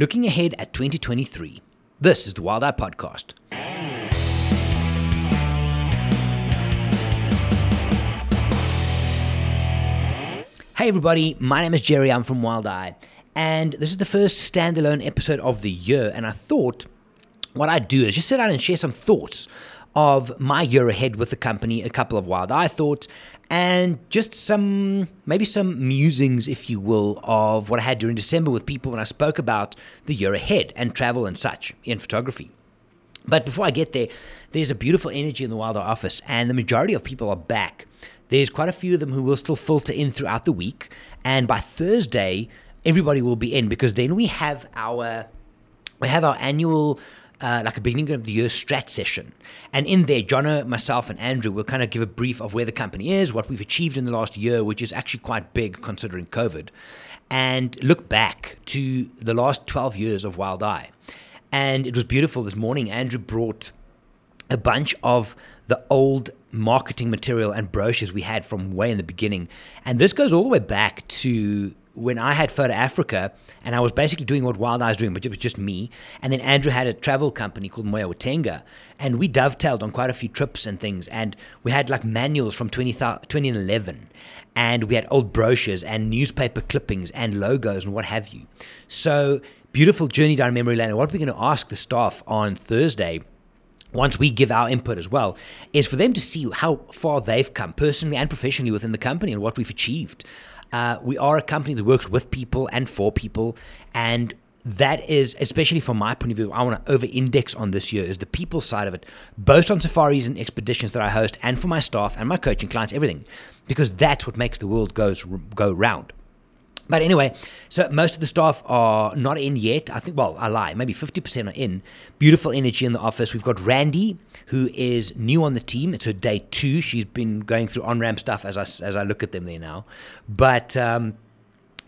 looking ahead at 2023. This is the Wild Eye Podcast. Hey, everybody, my name is Gerry. I'm from Wild Eye, and this is the first standalone episode of the year. And I thought what I'd do is just sit down and share some thoughts of my year ahead with the company, a couple of Wild Eye thoughts, and just some maybe some musings, if you will, of what I had during December with people when I spoke about the year ahead and travel and such in photography. But before I get there, there's a beautiful energy in the Wild Eye office, and the majority of people are back. There's quite a few of them who will still filter in throughout the week, and by Thursday, everybody will be in because then we have our we have our annual uh, like a beginning of the year strat session. And in there, Jono, myself, and Andrew will kind of give a brief of where the company is, what we've achieved in the last year, which is actually quite big considering COVID, and look back to the last 12 years of Wild Eye. And it was beautiful this morning. Andrew brought a bunch of the old marketing material and brochures we had from way in the beginning. And this goes all the way back to when I had Photo Africa and I was basically doing what Wild Eye was doing, but it was just me. And then Andrew had a travel company called Moya Watenga. And we dovetailed on quite a few trips and things. And we had like manuals from 20, 2011. And we had old brochures and newspaper clippings and logos and what have you. So beautiful journey down memory lane. And what we're going to ask the staff on Thursday once we give our input as well, is for them to see how far they've come personally and professionally within the company and what we've achieved. Uh, we are a company that works with people and for people, and that is, especially from my point of view, I want to over index on this year is the people side of it, both on safaris and expeditions that I host, and for my staff and my coaching clients, everything, because that's what makes the world goes go round. But anyway, so most of the staff are not in yet. I think, well, I lie, maybe 50% are in. Beautiful energy in the office. We've got Randy, who is new on the team. It's her day two. She's been going through on ramp stuff as I, as I look at them there now. But, um,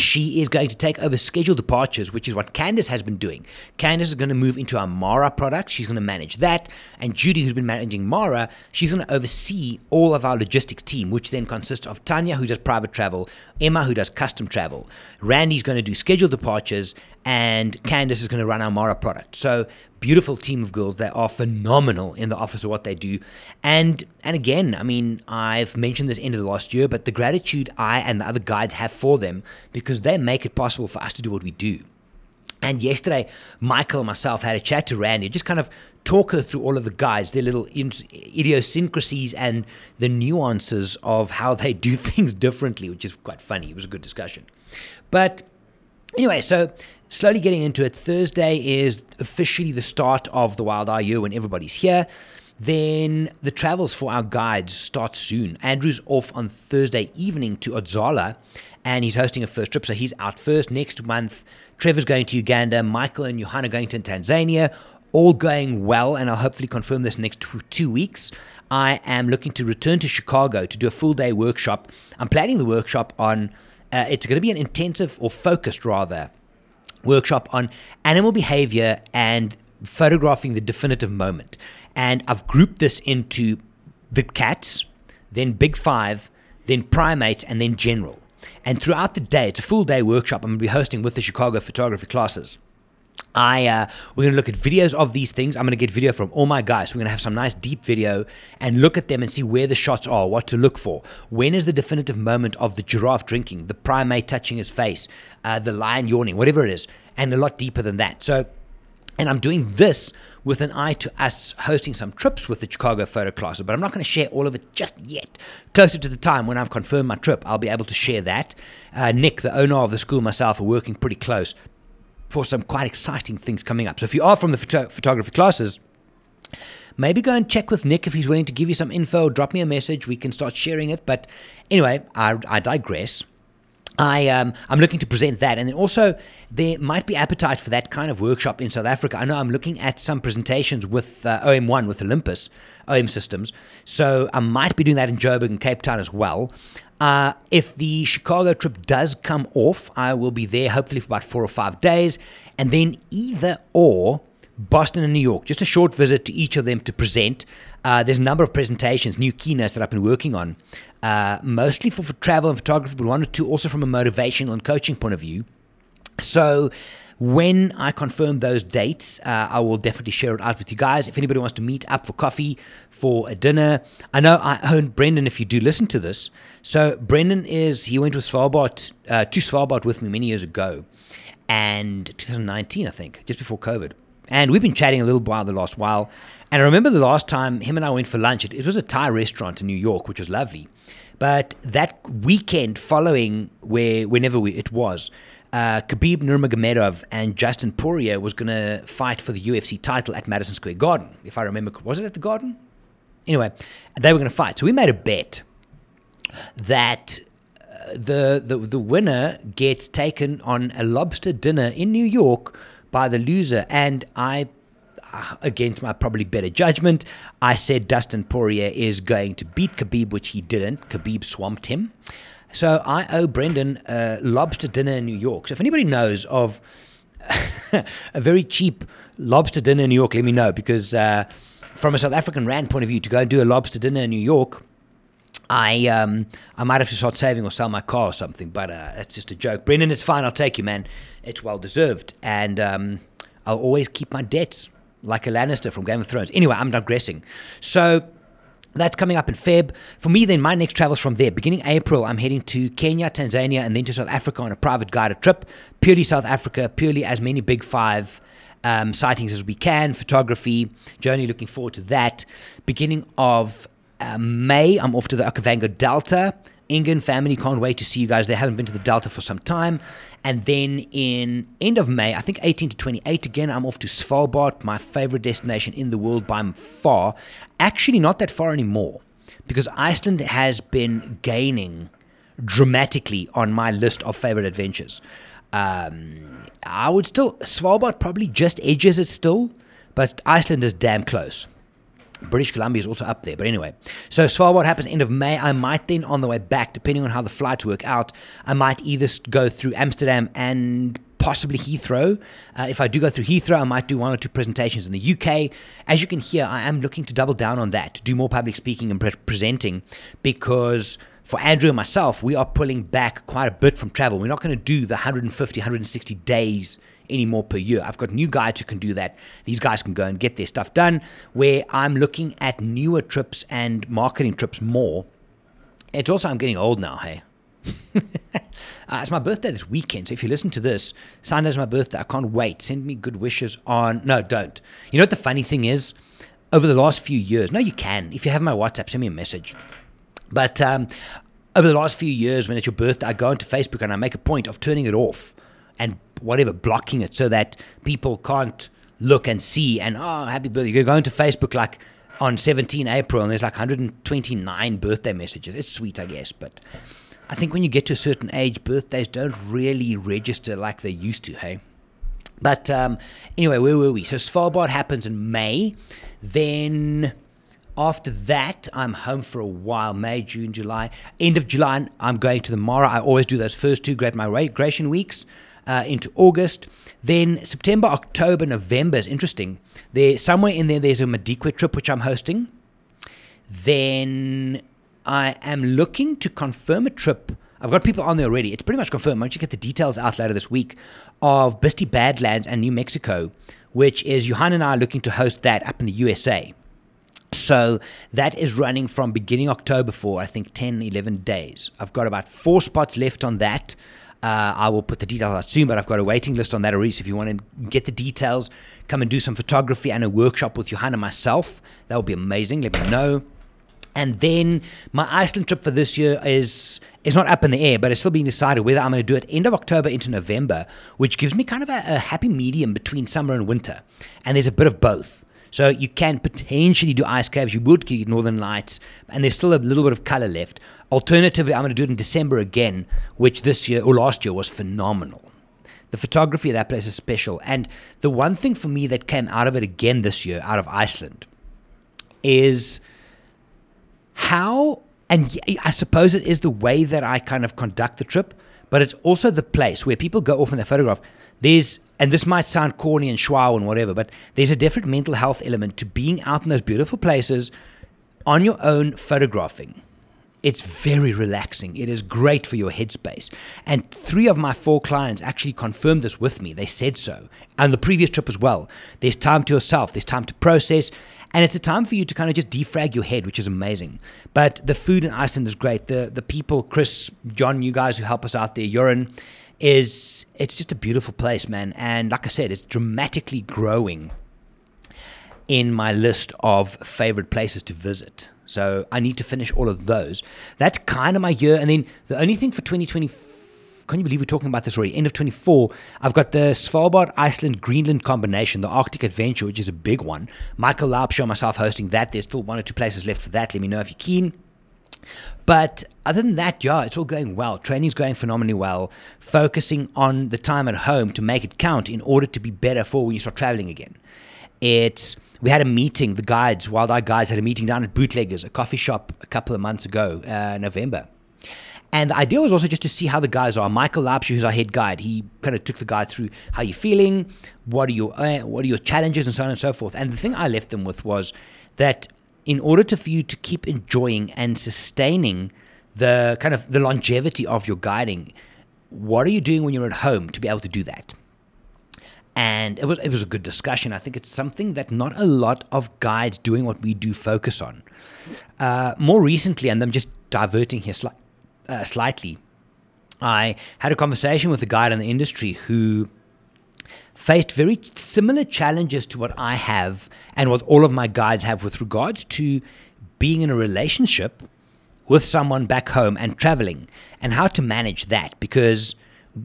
she is going to take over scheduled departures, which is what Candice has been doing. Candice is going to move into our Mara product. She's going to manage that. And Judy, who's been managing Mara, she's going to oversee all of our logistics team, which then consists of Tanya, who does private travel, Emma, who does custom travel. Randy's going to do scheduled departures, and Candice is going to run our Mara product. So beautiful team of girls that are phenomenal in the office of what they do. And and again, I mean, I've mentioned this end of the last year, but the gratitude I and the other guides have for them because they make it possible for us to do what we do. And yesterday, Michael and myself had a chat to Randy, just kind of talk her through all of the guides, their little idiosyncrasies and the nuances of how they do things differently, which is quite funny. It was a good discussion. But anyway, so slowly getting into it. Thursday is officially the start of the Wild year when everybody's here. Then the travels for our guides start soon. Andrew's off on Thursday evening to Odzala and he's hosting a first trip, so he's out first. Next month, Trevor's going to Uganda, Michael and Johanna going to Tanzania. All going well, and I'll hopefully confirm this next two weeks. I am looking to return to Chicago to do a full day workshop. I'm planning the workshop on, uh, it's going to be an intensive or focused rather workshop on animal behavior and photographing the definitive moment. And I've grouped this into the cats, then big five, then primates, and then general. And throughout the day, it's a full day workshop I'm going to be hosting with the Chicago photography classes. I uh, we're to look at videos of these things. I'm to get video from all my guys. We're to have some nice deep video and look at them and see where the shots are, what to look for. When is the definitive moment of the giraffe drinking, the primate touching his face, uh, the lion yawning, whatever it is, and a lot deeper than that. So and I'm doing this with an eye to us hosting some trips with the Chicago Photo Classes, but I'm not going to share all of it just yet. Closer to the time when I've confirmed my trip, I'll be able to share that. Uh, Nick, the owner of the school, myself are working pretty close for some quite exciting things coming up. So if you are from the photo- photography classes, maybe go and check with Nick if he's willing to give you some info. Drop me a message. We can start sharing it. But anyway, I, I digress. I um, I'm looking to present that, and then also there might be appetite for that kind of workshop in South Africa. I know I'm looking at some presentations with uh, OM1 with Olympus OM Systems, so I might be doing that in Joburg and Cape Town as well. Uh, if the Chicago trip does come off, I will be there hopefully for about four or five days, and then either or Boston and New York. Just a short visit to each of them to present. Uh, there's a number of presentations, new keynotes that I've been working on, uh, mostly for, for travel and photography, but one or two also from a motivational and coaching point of view. So when I confirm those dates, uh, I will definitely share it out with you guys. If anybody wants to meet up for coffee, for a dinner, I know I own Brendan. If you do listen to this, so Brendan is he went with Svalbard uh, to Svalbard with me many years ago, and 2019 I think, just before COVID, and we've been chatting a little while the last while. And I remember the last time him and I went for lunch. It, it was a Thai restaurant in New York, which was lovely. But that weekend following, where whenever we, it was, uh, Khabib Nurmagomedov and Dustin Poirier was going to fight for the UFC title at Madison Square Garden. If I remember, was it at the Garden? Anyway, they were going to fight. So we made a bet that uh, the, the the winner gets taken on a lobster dinner in New York by the loser, and I. Uh, against my probably better judgment, I said Dustin Poirier is going to beat Khabib, which he didn't. Khabib swamped him. So I owe Brendan a lobster dinner in New York. So if anybody knows of a very cheap lobster dinner in New York, let me know because uh, from a South African rand point of view, to go and do a lobster dinner in New York, I um, I might have to start saving or sell my car or something. But uh, it's just a joke. Brendan, it's fine. I'll take you, man. It's well deserved, and um, I'll always keep my debts like a Lannister from Game of Thrones. Anyway, I'm digressing. So that's coming up in Feb. For me, then, my next travel's from there. Beginning April, I'm heading to Kenya, Tanzania, and then to South Africa on a private guided trip. Purely South Africa, purely as many Big Five um, sightings as we can, photography, journey, looking forward to that. Beginning of uh, May, I'm off to the Okavango Delta. Ingen family can't wait to see you guys. They haven't been to the Delta for some time. And then in end of May, I think 18 to 28 again, I'm off to Svalbard, my favorite destination in the world by far. Actually, not that far anymore because Iceland has been gaining dramatically on my list of favorite adventures. Um, I would still, Svalbard probably just edges it still, but Iceland is damn close. British Columbia is also up there. But anyway, so Svalbard happens end of May. I might then, on the way back, depending on how the flights work out, I might either go through Amsterdam and possibly Heathrow. Uh, if I do go through Heathrow, I might do one or two presentations in the UK. As you can hear, I am looking to double down on that, to do more public speaking and pre- presenting, because for Andrew and myself, we are pulling back quite a bit from travel. We're not going to do the 150, 160 days anymore per year. I've got new guys who can do that. These guys can go and get their stuff done. Where I'm looking at newer trips and marketing trips more. It's also I'm getting old now. Hey. uh, it's my birthday this weekend, so if you listen to this, Sunday's my birthday. I can't wait. Send me good wishes on. No, don't. You know what the funny thing is? Over the last few years, no, you can. If you have my WhatsApp, send me a message. But um, over the last few years, when it's your birthday, I go into Facebook and I make a point of turning it off and whatever, blocking it so that people can't look and see and, oh, happy birthday. You go into Facebook like on 17 April and there's like 129 birthday messages. It's sweet, I guess. But I think when you get to a certain age, birthdays don't really register like they used to, hey? But um, anyway, where were we? So Svalbard happens in May. Then after that, I'm home for a while May, June, July. End of July, I'm going to the Mara. I always do those first two Great Migration weeks uh, into August. Then September, October, November is interesting. There, somewhere in there, there's a Madikwe trip which I'm hosting. Then I am looking to confirm a trip. I've got people on there already. It's pretty much confirmed. Don't you get the details out later this week of Bisti Badlands and New Mexico, which is Johan and I are looking to host that up in the USA. So that is running from beginning October for I think 10, 11 days. I've got about four spots left on that. Uh, I will put the details out soon, but I've got a waiting list on that already. So if you want to get the details, come and do some photography and a workshop with Johanna myself. That would be amazing. Let me know. And then my Iceland trip for this year is is not up in the air, but it's still being decided whether I'm going to do it end of October into November, which gives me kind of a, a happy medium between summer and winter. And there's a bit of both. So you can potentially do ice caves, you would get northern lights, and there's still a little bit of color left. Alternatively, I'm going to do it in December again, which this year or last year was phenomenal. The photography of that place is special. And the one thing for me that came out of it again this year, out of Iceland, is how, and I suppose it is the way that I kind of conduct the trip, but it's also the place where people go off in their photograph. There's, and this might sound corny and schwau and whatever, but there's a different mental health element to being out in those beautiful places on your own photographing It's very relaxing. It is great for your headspace. And three of my four clients actually confirmed this with me. They said so. And the previous trip as well. There's time to yourself, there's time to process, and it's a time for you to kind of just defrag your head, which is amazing. But the food in Iceland is great. The the people, Chris, John, you guys who help us out there, Urine, is it's just a beautiful place, man. And like I said, it's dramatically growing in my list of favorite places to visit. So I need to finish all of those. That's kind of my year. And then the only thing for 2020, can you believe we're talking about this already? End of 24, I've got the Svalbard, Iceland, Greenland combination, the Arctic Adventure, which is a big one. Michael Laubscher, myself hosting that. There's still one or two places left for that. Let me know if you're keen. But other than that, yeah, it's all going well. Training's going phenomenally well. Focusing on the time at home to make it count in order to be better for when you start traveling again. It's we had a meeting. The guides, Wild Eye Guides, had a meeting down at Bootleggers, a coffee shop, a couple of months ago, uh, November. And the idea was also just to see how the guys are. Michael Laubscher, who's our head guide, he kind of took the guide through how you're feeling, what are your uh, what are your challenges, and so on and so forth. And the thing I left them with was that in order to, for you to keep enjoying and sustaining the kind of the longevity of your guiding, what are you doing when you're at home to be able to do that? and it was it was a good discussion. I think it's something that not a lot of guides doing what we do focus on. Uh, more recently, and I'm just diverting here sli- uh, slightly. I had a conversation with a guide in the industry who faced very similar challenges to what I have and what all of my guides have with regards to being in a relationship with someone back home and traveling and how to manage that because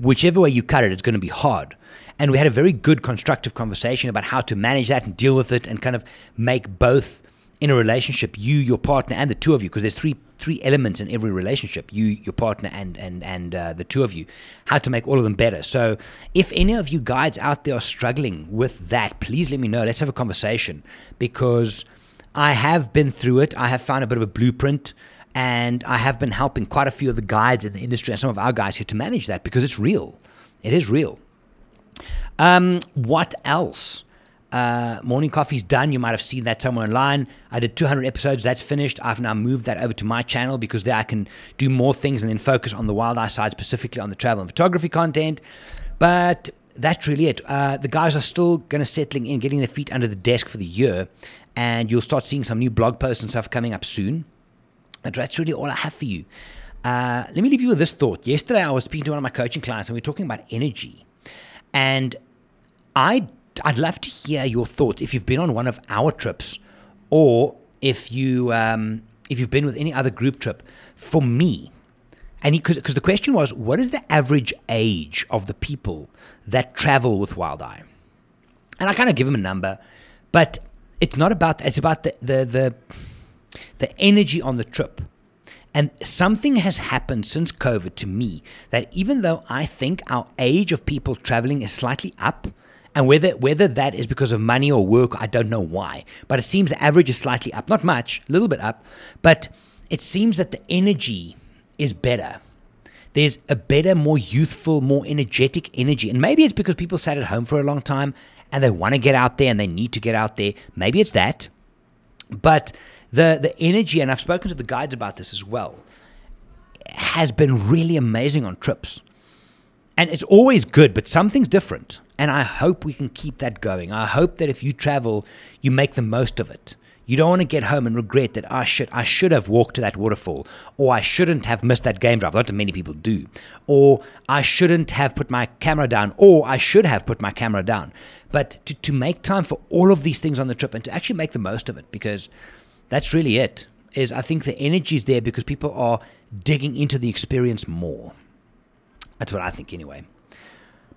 whichever way you cut it, it's going to be hard. And we had a very good constructive conversation about how to manage that and deal with it and kind of make both in a relationship, you, your partner, and the two of you, because there's three three elements in every relationship: you, your partner, and and and uh, the two of you. How to make all of them better. So, if any of you guides out there are struggling with that, please let me know. Let's have a conversation because I have been through it. I have found a bit of a blueprint, and I have been helping quite a few of the guides in the industry and some of our guys here to manage that because it's real. It is real. Um, what else? Uh, morning coffee's done. You might have seen that somewhere online. I did 200 episodes. That's finished. I've now moved that over to my channel because there I can do more things and then focus on the wild eye side, specifically on the travel and photography content. But that's really it. Uh, the guys are still going to settling in, getting their feet under the desk for the year, and you'll start seeing some new blog posts and stuff coming up soon. But that's really all I have for you. Uh, let me leave you with this thought. Yesterday, I was speaking to one of my coaching clients, and we were talking about energy. And I I'd love to hear your thoughts if you've been on one of our trips, or if you um, if you've been with any other group trip. For me, and because because the question was, what is the average age of the people that travel with Wild Eye? And I kind of give them a number, but it's not about. It's about the the the, the energy on the trip. And something has happened since COVID to me that even though I think our age of people traveling is slightly up, and whether whether that is because of money or work, I don't know why. But it seems the average is slightly up, not much, a little bit up, but it seems that the energy is better. There's a better, more youthful, more energetic energy. And maybe it's because people sat at home for a long time and they want to get out there and they need to get out there. Maybe it's that. But the the energy, and I've spoken to the guides about this as well, has been really amazing on trips. And it's always good, but something's different. And I hope we can keep that going. I hope that if you travel, you make the most of it. You don't want to get home and regret that, oh, shit, I should have walked to that waterfall, or I shouldn't have missed that game drive. Not that many people do. Or I shouldn't have put my camera down, or I should have put my camera down. But to, to make time for all of these things on the trip and to actually make the most of it, because that's really it. Is I think the energy is there because people are digging into the experience more. That's what I think, anyway.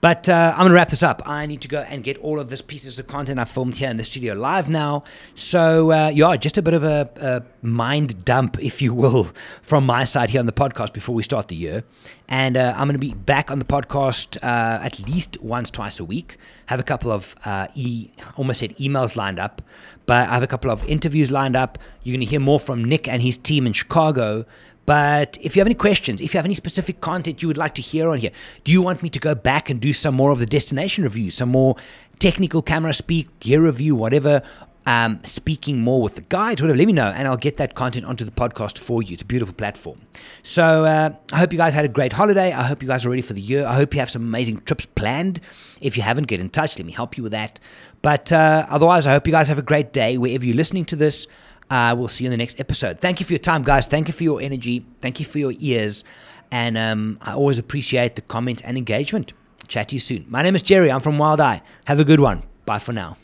But uh, I'm going to wrap this up. I need to go and get all of this pieces of content I filmed here in the studio live now. So, uh, yeah, just a bit of a, a, mind dump, if you will, from my side here on the podcast before we start the year. And uh, I'm going to be back on the podcast uh, at least once, twice a week. Have a couple of, uh, e- almost said emails lined up, but I have a couple of interviews lined up. You're going to hear more from Nick and his team in Chicago. But if you have any questions, if you have any specific content you would like to hear on here, do you want me to go back and do some more of the destination review, some more technical camera speak, gear review, whatever? um, speaking more with the guides, whatever, let me know, and I'll get that content onto the podcast for you. It's a beautiful platform. So uh, I hope you guys had a great holiday. I hope you guys are ready for the year. I hope you have some amazing trips planned. If you haven't, get in touch. Let me help you with that. But uh, otherwise, I hope you guys have a great day wherever you're listening to this. Uh, we'll see you in the next episode. Thank you for your time, guys. Thank you for your energy. Thank you for your ears. And um, I always appreciate the comments and engagement. Chat to you soon. My name is Gerry. I'm from Wild Eye. Have a good one. Bye for now.